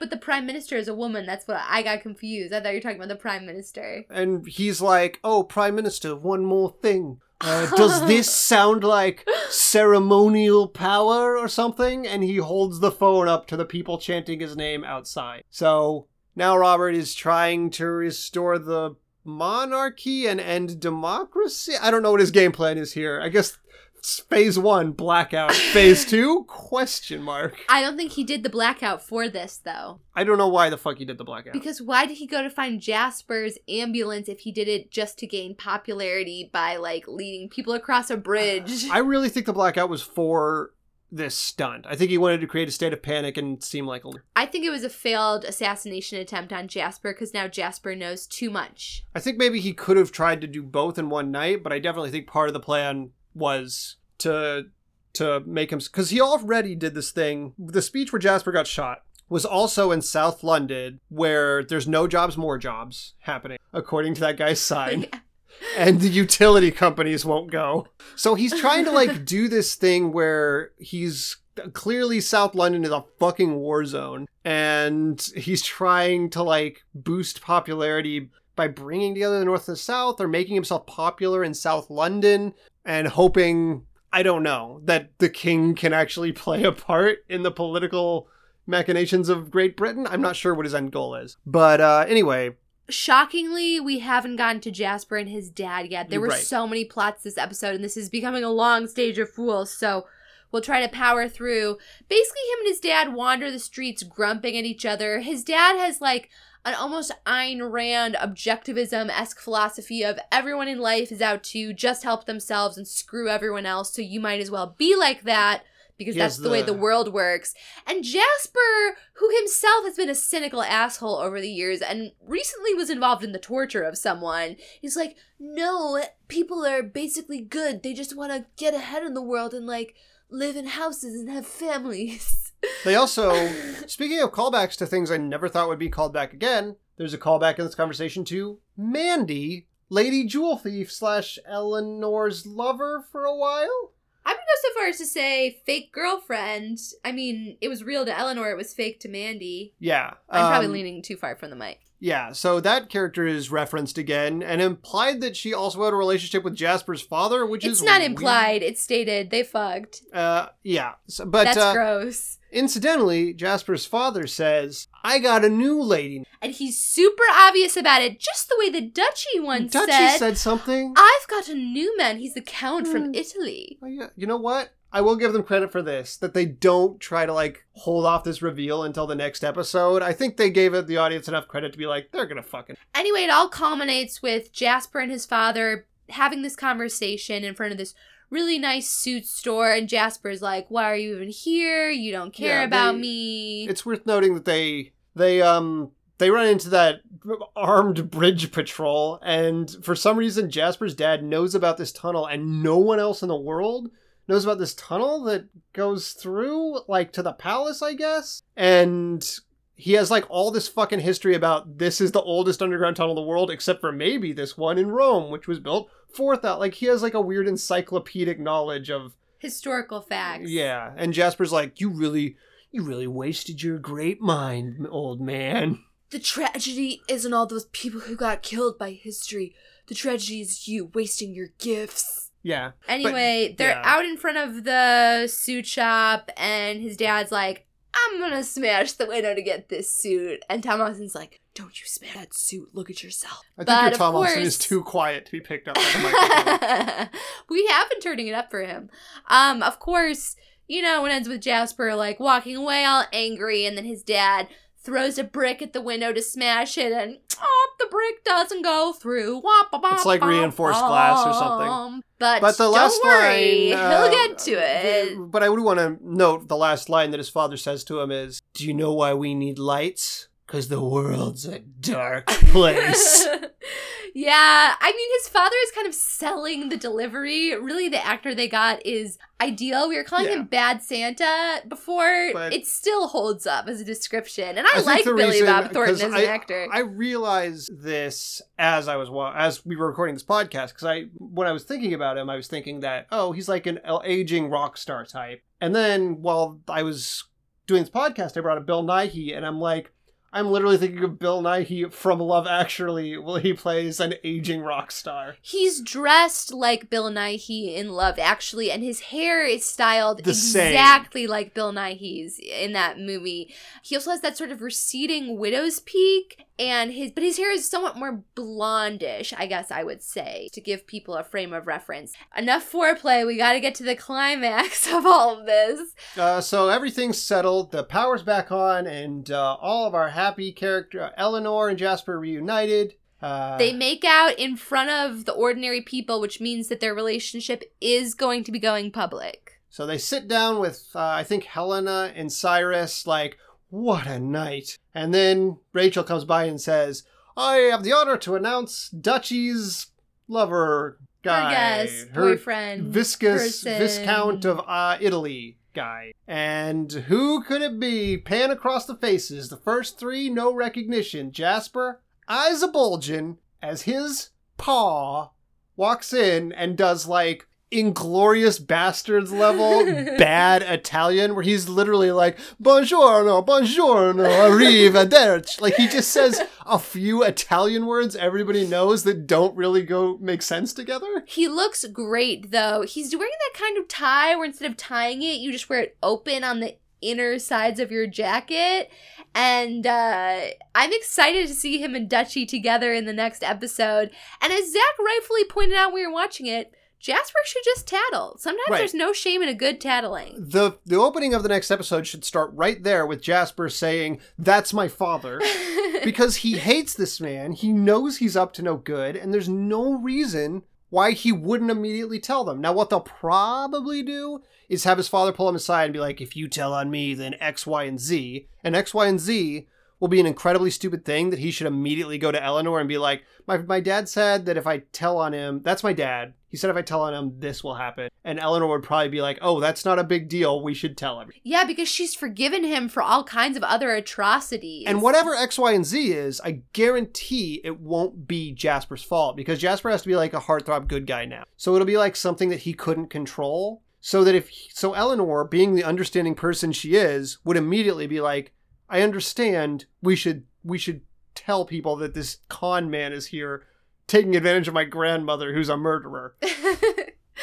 But the prime minister is a woman. That's what I got confused. I thought you were talking about the prime minister. and he's like, "Oh, prime minister, one more thing. Uh, does this sound like ceremonial power or something?" And he holds the phone up to the people chanting his name outside. So now Robert is trying to restore the monarchy and end democracy. I don't know what his game plan is here. I guess phase one, blackout. Phase two, question mark. I don't think he did the blackout for this though. I don't know why the fuck he did the blackout. Because why did he go to find Jasper's ambulance if he did it just to gain popularity by like leading people across a bridge? I really think the blackout was for this stunt. I think he wanted to create a state of panic and seem like a. I think it was a failed assassination attempt on Jasper because now Jasper knows too much. I think maybe he could have tried to do both in one night, but I definitely think part of the plan was to to make him because he already did this thing. The speech where Jasper got shot was also in South London, where there's no jobs, more jobs happening, according to that guy's sign. and the utility companies won't go. So he's trying to like do this thing where he's clearly South London is a fucking war zone and he's trying to like boost popularity by bringing together the North and the South or making himself popular in South London and hoping I don't know that the king can actually play a part in the political machinations of Great Britain. I'm not sure what his end goal is. But uh anyway, Shockingly, we haven't gotten to Jasper and his dad yet. There were Right. so many plots this episode, and this is becoming a long stage of fools, so we'll try to power through. Basically, him and his dad wander the streets grumping at each other. His dad has like an almost Ayn Rand objectivism esque philosophy of everyone in life is out to just help themselves and screw everyone else, so you might as well be like that. Because that's has the way the- the world works. And Jasper, who himself has been a cynical asshole over the years and recently was involved in the torture of someone, he's like, no, people are basically good. They just want to get ahead in the world and like live in houses and have families. They also, speaking of callbacks to things I never thought would be called back again, there's a callback in this conversation to Mandy, Lady Jewel Thief slash Eleanor's lover for a while. I'm gonna go so far as to say fake girlfriend. I mean, it was real to Eleanor, it was fake to Mandy. Yeah. I'm probably um, leaning too far from the mic. Yeah, so that character is referenced again and implied that she also had a relationship with Jasper's father, which is not weird. implied, it's stated. They fucked. Uh, yeah, So- but That's uh, gross. Incidentally, Jasper's father says, "I got a new lady." And he's super obvious about it, just the way the Duchy once Dutchie said. said something. I've got a new man. He's the Count from Hmm. Italy. Oh, yeah. You know what? I will give them credit for this that they don't try to like hold off this reveal until the next episode. I think they gave it the audience enough credit to be like, they're gonna fucking. Anyway, it all culminates with Jasper and his father having this conversation in front of this really nice suit store. And Jasper's like, Why are you even here? You don't care Yeah, about they- me. It's worth noting that they they um they run into that armed bridge patrol, and for some reason, Jasper's dad knows about this tunnel, and no one else in the world knows about this tunnel that goes through like to the palace, I guess. And he has like all this fucking history about this is the oldest underground tunnel in the world, except for maybe this one in Rome, which was built fourth out. Uh, like he has like a weird encyclopedic knowledge of Historical facts. yeah. And Jasper's like, you really, you really wasted your great mind, old man. The tragedy isn't all those people who got killed by history. The tragedy is you wasting your gifts. Yeah. Anyway, they're yeah. out in front of the suit shop, and his dad's like, I'm gonna smash the window to get this suit. And Tom Austen's like, Don't you smash that suit, look at yourself. I think But your of Tom Austen is too quiet to be picked up by the microphone. we have been turning it up for him. Um, of course, you know, it ends with Jasper like walking away all angry, and then his dad throws a brick at the window to smash it, and oh, the brick doesn't go through. Wah, ba, ba, It's like ba, reinforced glass or something. But, But the don't last worry, line, uh, he'll get to it. But I would want to note the last line that his father says to him is, "Do you know why we need lights? Because the world's a dark place." Yeah, I mean, his father is kind of selling the delivery. Really, the actor they got is ideal. We were calling Yeah. him Bad Santa before. But- it still holds up as a description, and I, think like Billy reason- Bob Thornton as an actor. I realized this as I was as we were recording this podcast because I when I was thinking about him, I was thinking that oh, he's like an aging rock star type. And then while I was doing this podcast, I brought up Bill Nighy, and I'm like, I'm literally thinking of Bill Nighy from Love Actually, where he plays an aging rock star. He's dressed like Bill Nighy in Love, actually, and his hair is styled The same. exactly like Bill Nighy's in that movie. He also has that sort of receding widow's peak, and his but his hair is somewhat more blondish, I guess I would say, to give people a frame of reference. Enough foreplay. We got to get to the climax of all of this. Uh, so everything's settled, the power's back on, and uh, all of our happy character Eleanor and Jasper reunited. Uh, They make out in front of the ordinary people, which means that their relationship is going to be going public. So they sit down with, uh, I think, Helena and Cyrus, like, what a night. And then Rachel comes by and says, I have the honor to announce Dutchy's lover guy. Her guest, her boyfriend, Viscous person. Viscount of uh, Italy guy. And who could it be? Pan across the faces. The first three, no recognition. Jasper, eyes a bulging, as his paw walks in and does like Inglourious Basterds level bad Italian where he's literally like buongiorno, buongiorno, arrivederci. Like he just says a few Italian words everybody knows that don't really go make sense together. He looks great though. He's wearing that kind of tie where instead of tying it, you just wear it open on the inner sides of your jacket. And uh, I'm excited to see him and Dutchy together in the next episode. And as Zach rightfully pointed out when we were watching it, Jasper should just tattle. Sometimes Right. there's no shame in a good tattling. The the opening of the next episode should start right there with Jasper saying, "That's my father." because he hates this man. He knows he's up to no good, and there's no reason why he wouldn't immediately tell them. Now, what they'll probably do is have his father pull him aside and be like, if you tell on me, then X, Y, and Z. And X, Y, and Z will be an incredibly stupid thing that he should immediately go to Eleanor and be like, my, my dad said that if I tell on him, that's my dad. He said if I tell on him, this will happen. And Eleanor would probably be like, oh, that's not a big deal. We should tell him. yeah, because she's forgiven him for all kinds of other atrocities. And whatever X, Y, and Z is, I guarantee it won't be Jasper's fault because Jasper has to be like a heartthrob good guy now. So it'll be like something that he couldn't control. So that if so, Eleanor, being the understanding person she is, would immediately be like, "I understand. We should we should tell people that this con man is here, taking advantage of my grandmother, who's a murderer."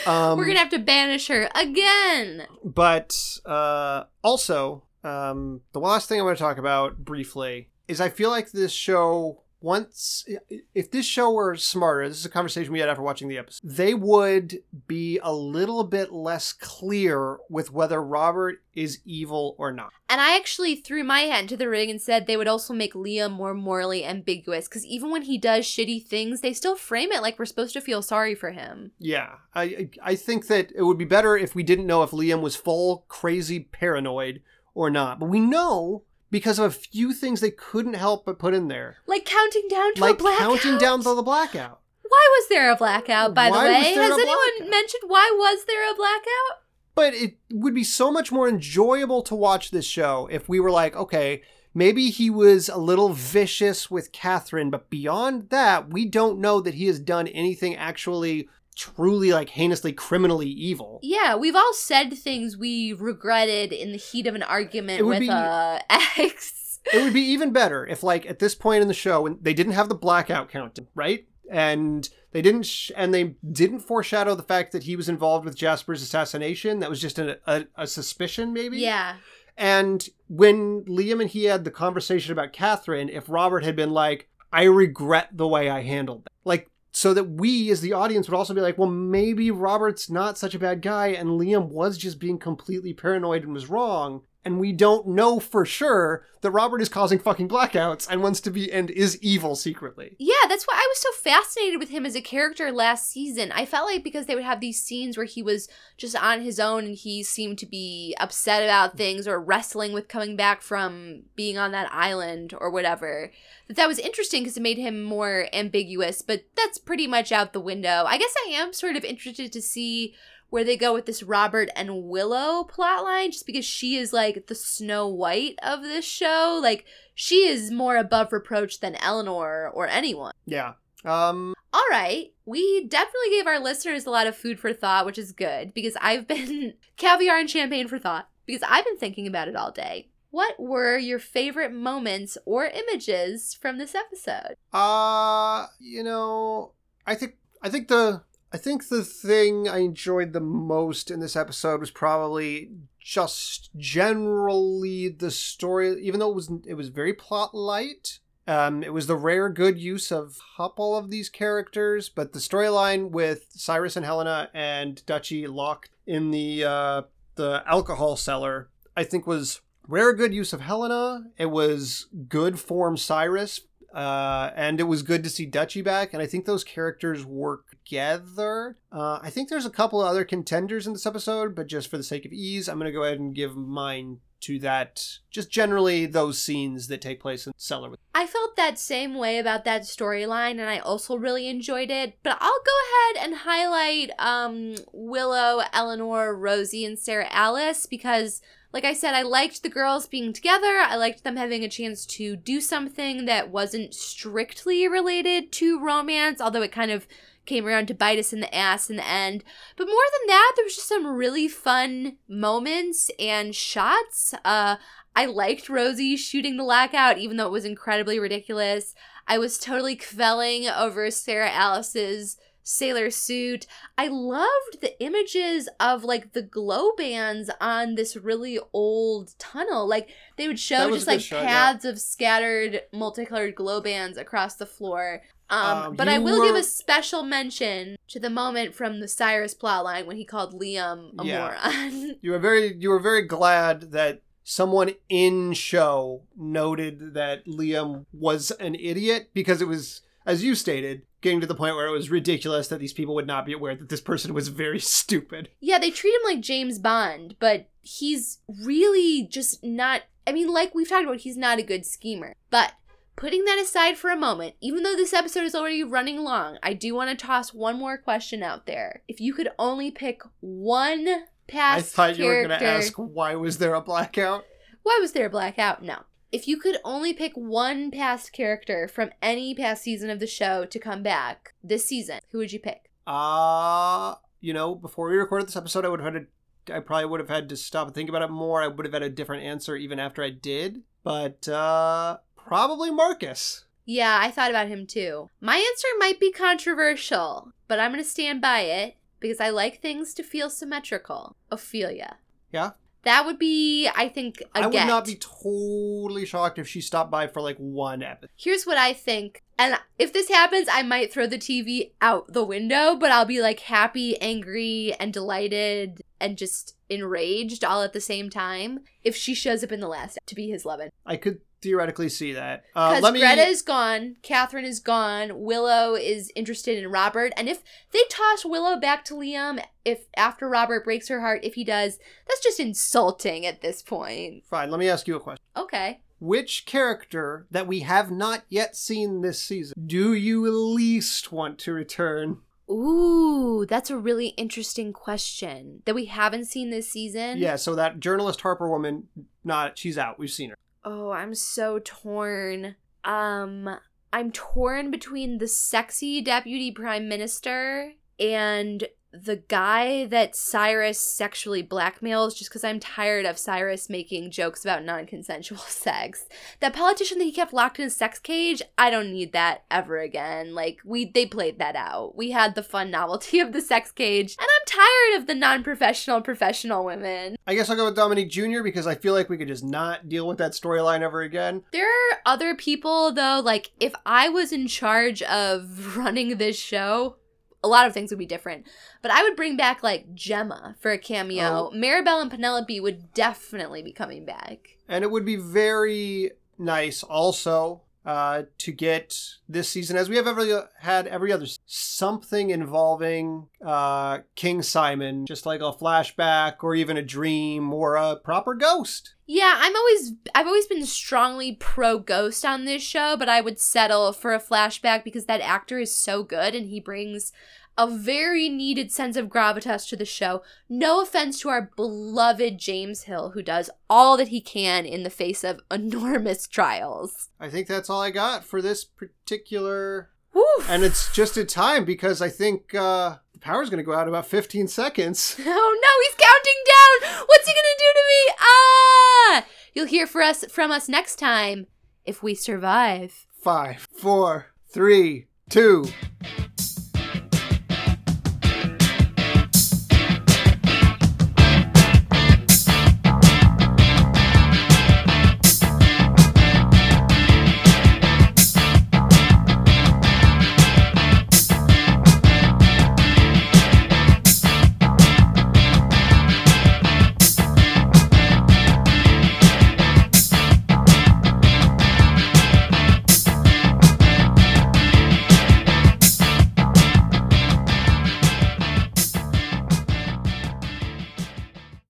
Um, We're gonna have to banish her again. but uh, also, um, the last thing I want to talk about briefly is I feel like this show once if this show were smarter this is a conversation we had after watching the episode they would be a little bit less clear with whether robert is evil or not And I actually threw my hat into the ring and said they would also make Liam more morally ambiguous because even when he does shitty things, they still frame it like we're supposed to feel sorry for him. yeah I, I I think that it would be better if we didn't know if liam was full crazy paranoid or not but we know because of a few things they couldn't help but put in there Like counting down to a like blackout. counting down to the blackout Why was there a blackout, by Why the way? Has anyone blackout? mentioned why was there a blackout? But it would be so much more enjoyable to watch this show if we were like, okay, maybe he was a little vicious with Catherine, but beyond that, we don't know that he has done anything actually truly like heinously criminally evil. Yeah, we've all said things we regretted in the heat of an argument with be- uh ex. It would be even better if like at this point in the show when they didn't have the blackout counting, right? And they didn't sh- and they didn't foreshadow the fact that he was involved with Jasper's assassination. That was just a, a, a suspicion maybe. Yeah. And when Liam and he had the conversation about Catherine, if Robert had been like, I regret the way I handled that. Like, so that we as the audience would also be like, well, maybe Robert's not such a bad guy and Liam was just being completely paranoid and was wrong. And we don't know for sure that Robert is causing fucking blackouts and wants to be and is evil secretly. Yeah, that's why I was so fascinated with him as a character last season. I felt like because they would have these scenes where he was just on his own and he seemed to be upset about things or wrestling with coming back from being on that island or whatever. That that was interesting because it made him more ambiguous, but that's pretty much out the window. I guess I am sort of interested to see where they go with this Robert and Willow plotline, just because she is like the Snow White of this show. Like she is more above reproach than Eleanor or anyone. Yeah. Um All right, we definitely gave our listeners a lot of food for thought, which is good because I've been caviar and champagne for thought because I've been thinking about it all day. What were your favorite moments or images from this episode? uh you know, I think I think the I think the thing I enjoyed the most in this episode was probably just generally the story even though it was it was very plot light. Um, it was the rare good use of a couple of these characters, but the storyline with Cyrus and Helena and Dutchy locked in the uh, the alcohol cellar, I think was rare good use of Helena. It was good form Cyrus, uh, and it was good to see Dutchy back. And I think those characters work together. Uh, I think there's a couple of other contenders in this episode, but just for the sake of ease, I'm gonna go ahead and give mine to that. Just generally those scenes that take place in cellar. I felt that same way about that storyline and I also really enjoyed it. But I'll go ahead and highlight um Willow, Eleanor, Rosie, and Sarah Alice because like I said, I liked the girls being together. I liked them having a chance to do something that wasn't strictly related to romance, although it kind of came around to bite us in the ass in the end. But more than that, there was just some really fun moments and shots. Uh, I liked Rosie shooting the lockout, even though it was incredibly ridiculous. I was totally quelling over Sarah Alice's sailor suit. I loved the images of like the glow bands on this really old tunnel. Like they would show just like shot, yeah. paths of scattered multicolored glow bands across the floor. Um, Um, but I will give a special mention to the moment from the Cyrus plotline when he called Liam a Yeah. moron. You were very you were very glad that someone in show noted that Liam was an idiot because it was as you stated getting to the point where it was ridiculous that these people would not be aware that this person was very stupid. Yeah, they treat him like James Bond, but he's really just not. I mean, like we've talked about, he's not a good schemer. But putting that aside for a moment, even though this episode is already running long, I do want to toss one more question out there. If you could only pick one past I thought you were going to ask why was there a blackout? why was there a blackout? No. If you could only pick one past character from any past season of the show to come back this season, who would you pick? Uh, you know, before we recorded this episode, I would have had to, I probably would have had to stop and think about it more. I would have had a different answer even after I did. But uh probably Marcus. Yeah, I thought about him too. My answer might be controversial, but I'm going to stand by it because I like things to feel symmetrical. Ophelia. Yeah. That would be, I think, a I would get. not be totally shocked if she stopped by for like one episode. Here's what I think. And if this happens, I might throw the TV out the window, but I'll be like happy, angry, and delighted and just enraged all at the same time if she shows up in the last to be his love I could theoretically see that. Uh, Because let me. Greta is gone, Catherine is gone, Willow is interested in Robert, and if they toss Willow back to Liam, if after Robert breaks her heart, if he does, that's just insulting at this point. Fine. Let me ask you a question. Okay. Which character that we have not yet seen this season do you least want to return? Ooh, that's a really interesting question that we haven't seen this season. Yeah. So that journalist Harper woman, not she's out. We've seen her. Oh, I'm so torn. Um, I'm torn between the sexy deputy prime minister and the guy that Cyrus sexually blackmails just because I'm tired of Cyrus making jokes about non consensual sex. That politician that he kept locked in a sex cage, I don't need that ever again. Like, we they played that out. We had the fun novelty of the sex cage, and I'm tired of the non professional professional women. I guess I'll go with Dominique Jr. because I feel like we could just not deal with that storyline ever again. There are other people though, like if I was in charge of running this show, a lot of things would be different. But I would bring back like Gemma for a cameo. Oh. Maribel and Penelope would definitely be coming back. And it would be very nice also uh, to get this season, as we have every had every other, something involving uh, King Simon, just like a flashback or even a dream or a proper ghost. Yeah, I'm always I've always been strongly pro ghost on this show, but I would settle for a flashback because that actor is so good and he brings a very needed sense of gravitas to the show. No offense to our beloved James Hill who does all that he can in the face of enormous trials. I think that's all I got for this particular. Woo! And it's just in time because I think uh, the power's going to go out in about 15 seconds. Oh no, he's counting down. What's he gonna do to me? Ah! You'll hear for us from us next time if we survive. Five, four, three, two,